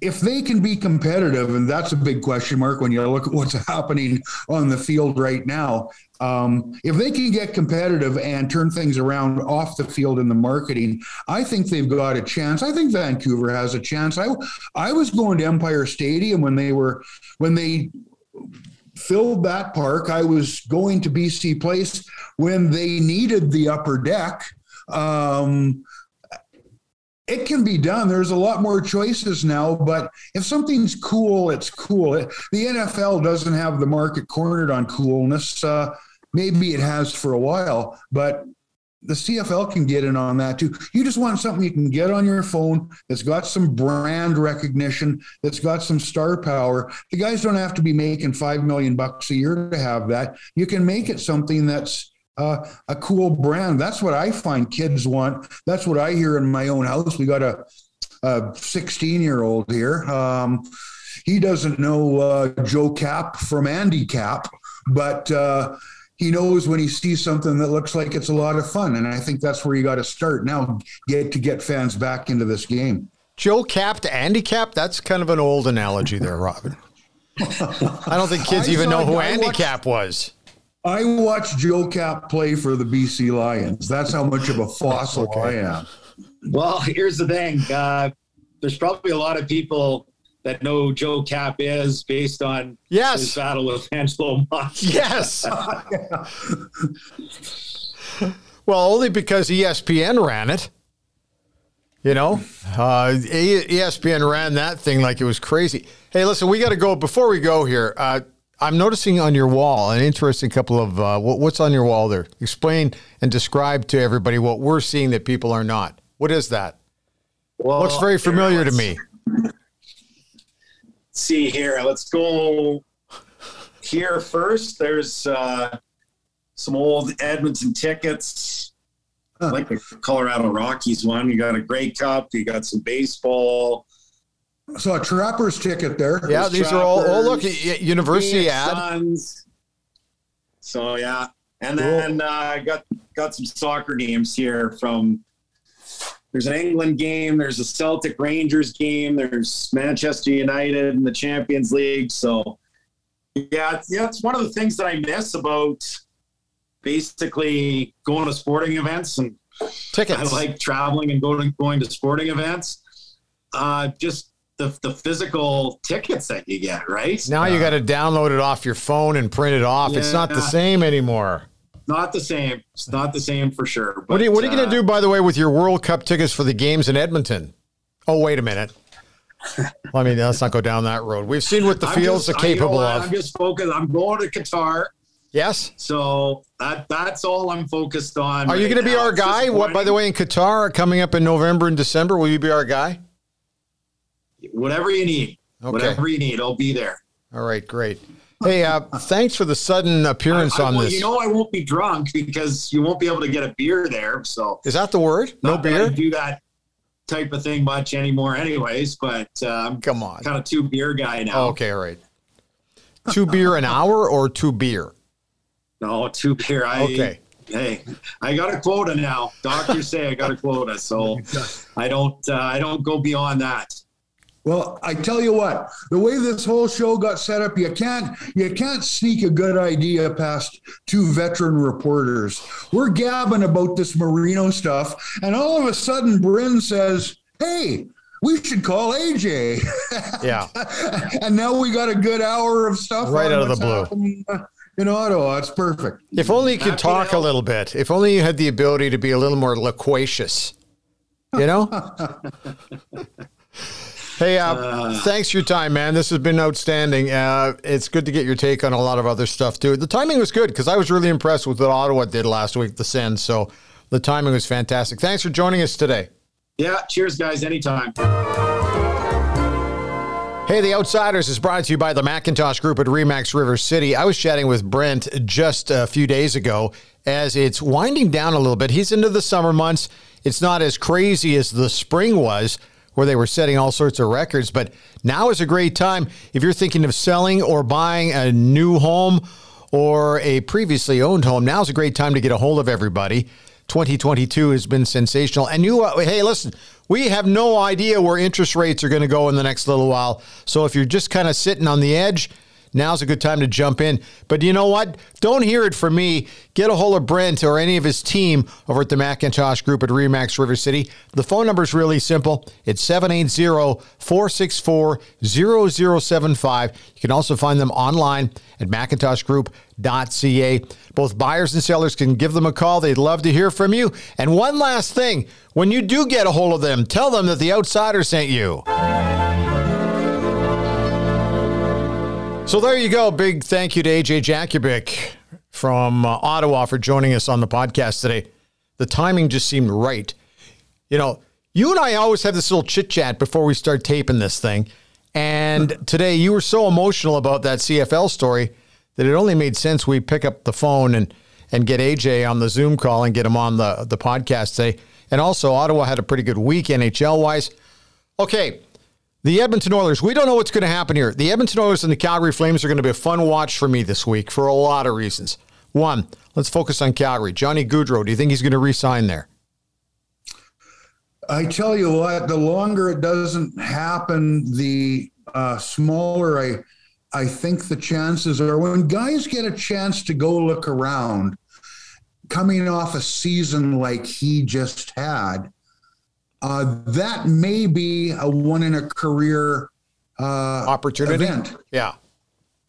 if they can be competitive, and that's a big question mark when you look at what's happening on the field right now. Um, if they can get competitive and turn things around off the field in the marketing, I think they've got a chance. I think Vancouver has a chance. I I was going to Empire Stadium when they were when they filled that park. I was going to BC Place when they needed the upper deck. Um, it can be done. There's a lot more choices now, but if something's cool, it's cool. The NFL doesn't have the market cornered on coolness. Uh, maybe it has for a while, but the CFL can get in on that too. You just want something you can get on your phone that's got some brand recognition, that's got some star power. The guys don't have to be making five million bucks a year to have that. You can make it something that's uh, a cool brand. That's what I find kids want. That's what I hear in my own house. We got a, a 16 year old here. Um, he doesn't know uh, Joe Kapp from Andy Capp, but uh, he knows when he sees something that looks like it's a lot of fun. And I think that's where you got to start now, get to get fans back into this game. Joe Kapp to Andy Capp, that's kind of an old analogy there, Robin. I don't think kids even know who I Andy watched, Cap was. I watched Joe Kapp play for the BC Lions. That's how much of a fossil okay. I am. Well, here's the thing. Uh, there's probably a lot of people that know Joe Kapp is based on Yes. his battle with Angelo Mosca. Yes. well, only because ESPN ran it. You know, uh, ESPN ran that thing like it was crazy. Hey, listen, we got to go. Before we go here, uh, I'm noticing on your wall an interesting couple of uh, what, what's on your wall there. Explain and describe to everybody what we're seeing that people are not. What is that? Well, Looks very familiar to me. See here, let's go here first. There's uh, some old Edmonton tickets, like the Colorado Rockies one. You got a Grey Cup. You got some baseball. So a trapper's ticket there. Yeah, these are all. Oh, look, university Phoenix ad. Suns. So yeah, and then uh, got got some soccer games here from. There's an England game. There's a Celtic Rangers game. There's Manchester United in the Champions League. So yeah, it's, yeah, it's one of the things that I miss about basically going to sporting events and Tickets. I like traveling and going going to sporting events. Uh, just the the physical tickets that you get, right? now you got to download it off your phone and print it off. It's not the same anymore. Not the same. It's not the same for sure. What are you, what are you going uh, to do, by the way, with your World Cup tickets for the games in Edmonton? Oh, wait a minute. I mean, let's not go down that road. We've seen what the I'm fields just- are I- you know capable of. I'm just focused. I'm going to Qatar, yes. so that that's all I'm focused on. Are you going to be our guy? What, by the way, in Qatar, coming up in November and December, will you be our guy? Whatever you need, Okay. whatever you need, I'll be there. All right, great. Hey, uh, thanks for the sudden appearance I- I- on well, this. You know, I won't be drunk because you won't be able to get a beer there. So Is that the word? No Not that beer? do that type of thing much anymore, anyways. But I'm Come on. kind of two beer guy now. Oh, okay, all right. Two beer an hour or two beer? No, two beer. I, Okay. Hey, I got a quota now. Doctors say I got a quota, so I don't. Uh, I don't go beyond that. Well, I tell you what, the way this whole show got set up, you can't you can't sneak a good idea past two veteran reporters. We're gabbing about this Marino stuff, and all of a sudden Bryn says, Hey, we should call AJ. Yeah. and now we got a good hour of stuff Right out of the blue. In Ottawa, it's perfect. If only you could Happy talk a little bit. If only you had the ability to be a little more loquacious. You know? hey, uh, thanks for your time, man. This has been outstanding. Uh, it's good to get your take on a lot of other stuff, too. The timing was good because I was really impressed with what Ottawa did last week, the Sens. So the timing was fantastic. Thanks for joining us today. Yeah. Cheers, guys. Anytime. Hey, The Outsiders is brought to you by the Macintosh Group at Remax River City. I was chatting with Brent just a few days ago as it's winding down a little bit. He's into the summer months. It's not as crazy as the spring was, where they were setting all sorts of records, but now is a great time if you're thinking of selling or buying a new home or a previously owned home. Now is a great time to get a hold of everybody. 2022 has been sensational. And you, uh, hey, listen, we have no idea where interest rates are going to go in the next little while. So if you're just kind of sitting on the edge, now's a good time to jump in. But you know what? Don't hear it from me. Get a hold of Brent or any of his team over at the Macintosh Group at Remax River City. The phone number is really simple. It's 780-464-0075. You can also find them online at macintoshgroup.ca. Both buyers and sellers can give them a call. They'd love to hear from you. And one last thing, when you do get a hold of them, tell them that the outsider sent you. So there you go. Big thank you to AJ Jakubec from uh, Ottawa for joining us on the podcast today. The timing just seemed right. You know, you and I always have this little chit chat before we start taping this thing. And today you were so emotional about that CFL story that it only made sense we pick up the phone and and get AJ on the Zoom call and get him on the the podcast today. And also Ottawa had a pretty good week NHL wise. Okay, the Edmonton Oilers, we don't know what's going to happen here. The Edmonton Oilers and the Calgary Flames are going to be a fun watch for me this week for a lot of reasons. One, let's focus on Calgary. Johnny Gaudreau, do you think he's going to re-sign there? I tell you what, the longer it doesn't happen, the uh, smaller I I think the chances are when guys get a chance to go look around, coming off a season like he just had, uh, that may be a one in a career uh, Opportunity. event. Yeah.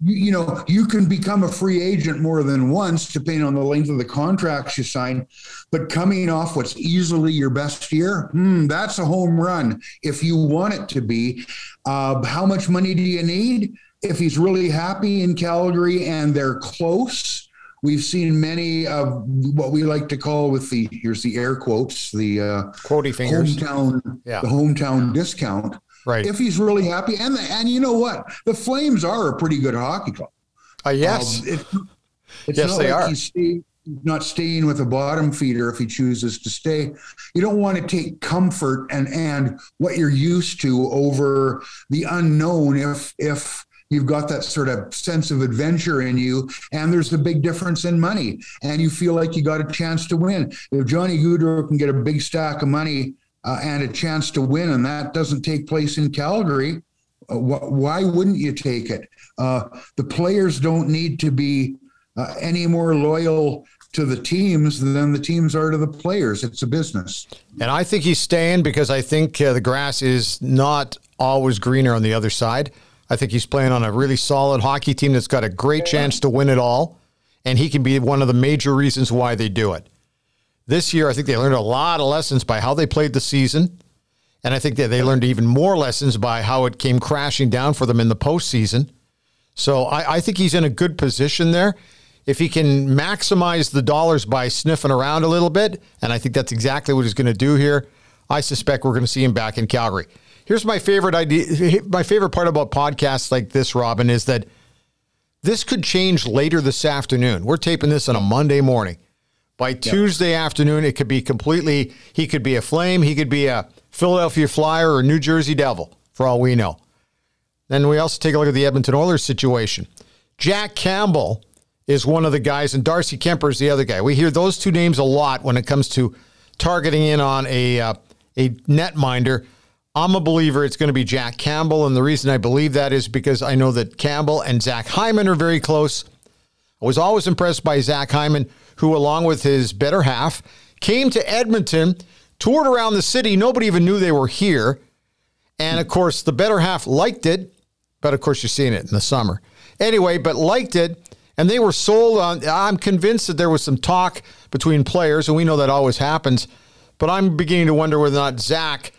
You, you know, you can become a free agent more than once, depending on the length of the contracts you sign. But coming off what's easily your best year, hmm, that's a home run if you want it to be. Uh, how much money do you need? If he's really happy in Calgary and they're close, we've seen many of what we like to call with the here's the air quotes the uh, Quotey fingers. hometown Yeah. the hometown discount. Right. If he's really happy, and the, and you know what, the Flames are a pretty good hockey club. Uh, yes. Um, it- it's Yes, they like are. Stay, not staying with a bottom feeder if he chooses to stay. You don't want to take comfort and and what you're used to over the unknown. If if you've got that sort of sense of adventure in you, and there's a big difference in money, and you feel like you got a chance to win. If Johnny Gaudreau can get a big stack of money uh, and a chance to win, and that doesn't take place in Calgary, uh, wh- why wouldn't you take it? Uh, the players don't need to be uh, any more loyal to the teams than the teams are to the players. It's a business. And I think he's staying because I think uh, the grass is not always greener on the other side. I think he's playing on a really solid hockey team that's got a great chance to win it all. And he can be one of the major reasons why they do it. This year, I think they learned a lot of lessons by how they played the season. And I think that they learned even more lessons by how it came crashing down for them in the postseason. So I, I think he's in a good position there. If he can maximize the dollars by sniffing around a little bit, and I think that's exactly what he's going to do here, I suspect we're going to see him back in Calgary. Here's my favorite idea. My favorite part about podcasts like this, Robin, is that this could change later this afternoon. We're taping this on a Monday morning. By Tuesday afternoon, it could be completely, he could be a Flame, he could be a Philadelphia Flyer or New Jersey Devil, for all we know. Then we also take a look at the Edmonton Oilers situation. Jack Campbell is one of the guys, and Darcy Kuemper is the other guy. We hear those two names a lot when it comes to targeting in on a uh, a netminder. I'm a believer it's going to be Jack Campbell, and the reason I believe that is because I know that Campbell and Zach Hyman are very close. I was always impressed by Zach Hyman, who, along with his better half, came to Edmonton, toured around the city. Nobody even knew they were here. And of course, the better half liked it, but of course, you're seeing it in the summer. Anyway, but liked it, and they were sold on. I'm convinced that there was some talk between players, and we know that always happens. But I'm beginning to wonder whether or not Zach,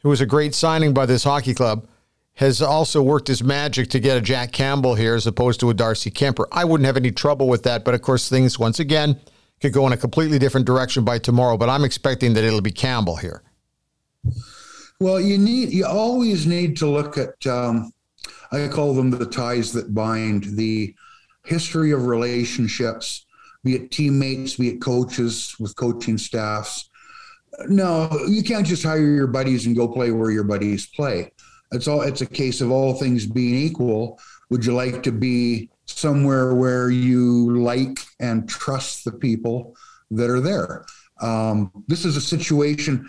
who was a great signing by this hockey club, has also worked his magic to get a Jack Campbell here as opposed to a Darcy Kuemper. I wouldn't have any trouble with that, but of course, things once again could go in a completely different direction by tomorrow. But I'm expecting that it'll be Campbell here. Well, you need you always need to look at um, I call them the ties that bind the history of relationships, be it teammates, be it coaches with coaching staffs. No, you can't just hire your buddies and go play where your buddies play. It's all it's a case of all things being equal. Would you like to be somewhere where you like and trust the people that are there? Um, this is a situation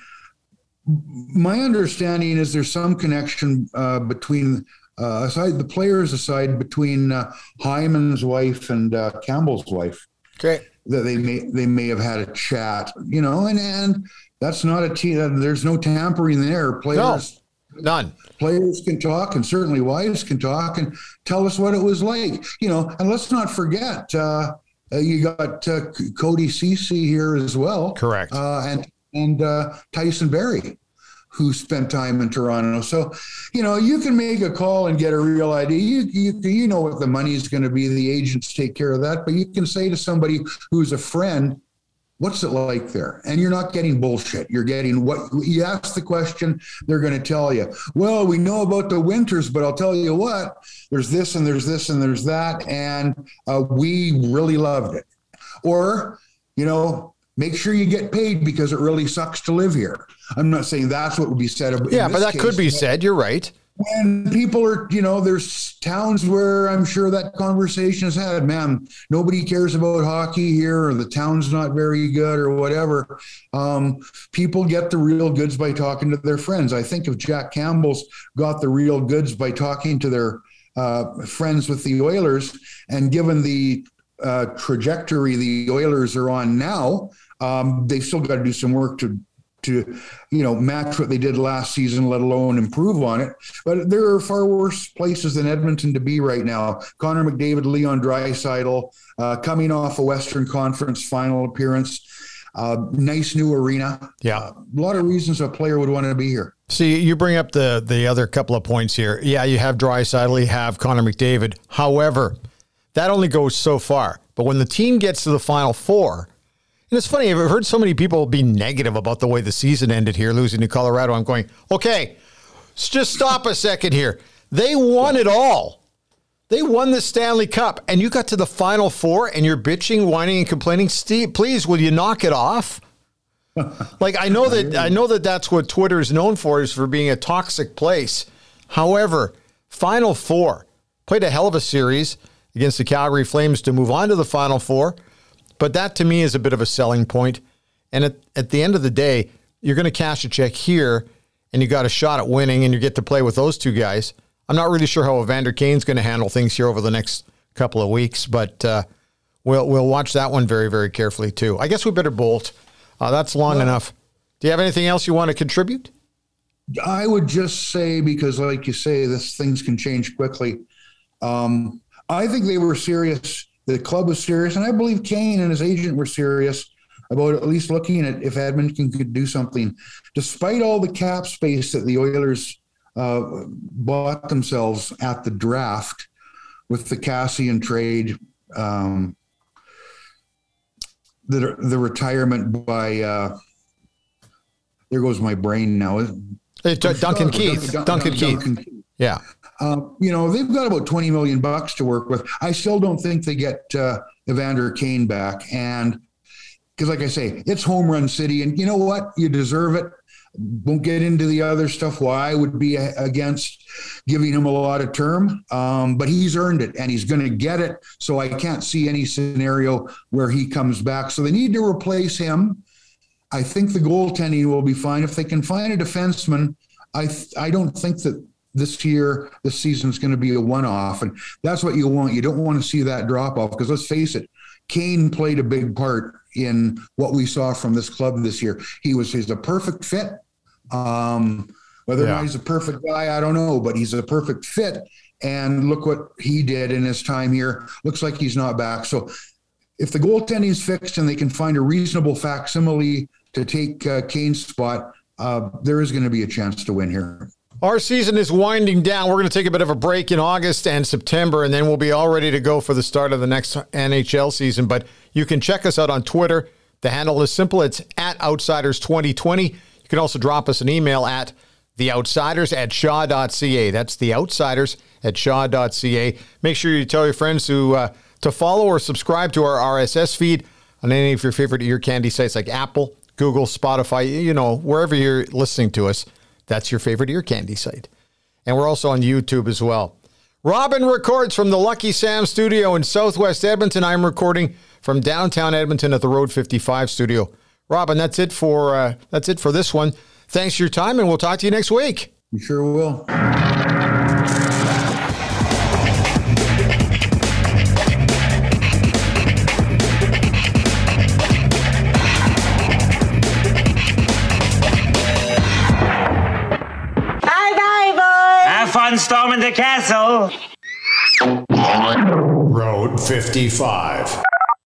my understanding is there's some connection uh, between uh, aside the players aside between uh, Hyman's wife and uh, Campbell's wife Okay. that they may they may have had a chat, you know, and and that's not a team. There's no tampering there. Players None. players can talk, and certainly wives can talk and tell us what it was like, you know. And let's not forget. Uh, uh, you got uh, Cody Cece here as well, Correct. Uh, and and uh, Tyson Barrie, who spent time in Toronto. So, you know, you can make a call and get a real idea. You you, you know what the money is going to be. The agents take care of that. But you can say to somebody who's a friend, "What's it like there?" And you're not getting bullshit. You're getting what you ask the question. They're going to tell you. Well, we know about the winters, but I'll tell you what. There's this and there's this and there's that, and uh, we really loved it. Or, you know, make sure you get paid because it really sucks to live here. I'm not saying that's what would be said. Yeah, but that could be said. You're right. When people are, you know, there's towns where I'm sure that conversation is had. Man, nobody cares about hockey here, or the town's not very good, or whatever. Um, people get the real goods by talking to their friends. I think if Jack Campbell's got the real goods by talking to their uh, friends with the Oilers, and given the uh, trajectory the Oilers are on now, um, they've still got to do some work to to, you know, match what they did last season, let alone improve on it. But there are far worse places than Edmonton to be right now. Connor McDavid, Leon Draisaitl, uh, coming off a Western Conference final appearance. Uh, nice new arena. Yeah. Uh, a lot of reasons a player would want to be here. See, you bring up the the other couple of points here. Yeah, you have Draisaitl, you have Connor McDavid. However, that only goes so far. But when the team gets to the final four, and it's funny, I've heard so many people be negative about the way the season ended here, losing to Colorado. I'm going, okay, just stop a second here. They won it all. They won the Stanley Cup, and you got to the final four, and you're bitching, whining, and complaining. Steve, please, will you knock it off? like I know that I know that that's what Twitter is known for is for being a toxic place. However, Final Four played a hell of a series against the Calgary Flames to move on to the Final Four, but that to me is a bit of a selling point. And at, at the end of the day, you're going to cash a check here, and you got a shot at winning, and you get to play with those two guys. I'm not really sure how Evander Kane's going to handle things here over the next couple of weeks, but uh, we'll we'll watch that one very very carefully too. I guess we better bolt. Uh, that's long well, enough. Do you have anything else you want to contribute? I would just say because, like you say, this things can change quickly. Um, I think they were serious. The club was serious, and I believe Kane and his agent were serious about at least looking at if Edmonton could do something, despite all the cap space that the Oilers uh, bought themselves at the draft with the Kassian trade. Um, the the retirement by uh, there goes my brain now. It's uh, Duncan, Keith. Duncan, Duncan, Keith. Duncan Keith. Yeah. Uh, you know they've got about twenty million bucks to work with. I still don't think they get uh, Evander Kane back, and because like I say, it's home run city, and you know what? You deserve it won't get into the other stuff why I would be against giving him a lot of term, um, but he's earned it and he's going to get it. So I can't see any scenario where he comes back. So they need to replace him. I think the goaltending will be fine if they can find a defenseman. I th- I don't think that this year this season is going to be a one-off, and that's what you want. You don't want to see that drop off because let's face it, Kane played a big part in what we saw from this club this year. He was he's a perfect fit. Um, whether yeah. or not he's a perfect guy, I don't know, but he's a perfect fit. And look what he did in his time here. Looks like he's not back. So if the goaltending is fixed and they can find a reasonable facsimile to take uh, Kane's spot, uh, there is going to be a chance to win here. Our season is winding down. We're going to take a bit of a break in August and September, and then we'll be all ready to go for the start of the next NHL season. But you can check us out on Twitter. The handle is simple it's at Outsiders2020. You can also drop us an email at theoutsiders at shaw.ca. That's theoutsiders at shaw.ca. Make sure you tell your friends to, uh, to follow or subscribe to our RSS feed on any of your favorite ear candy sites like Apple, Google, Spotify, you know, wherever you're listening to us. That's your favorite ear candy site. And we're also on YouTube as well. Robin records from the Lucky Sam studio in Southwest Edmonton. I'm recording from downtown Edmonton at the Road 55 studio. Robin, that's it for uh, that's it for this one. Thanks for your time, and we'll talk to you next week. You sure will. Castle. Road 55.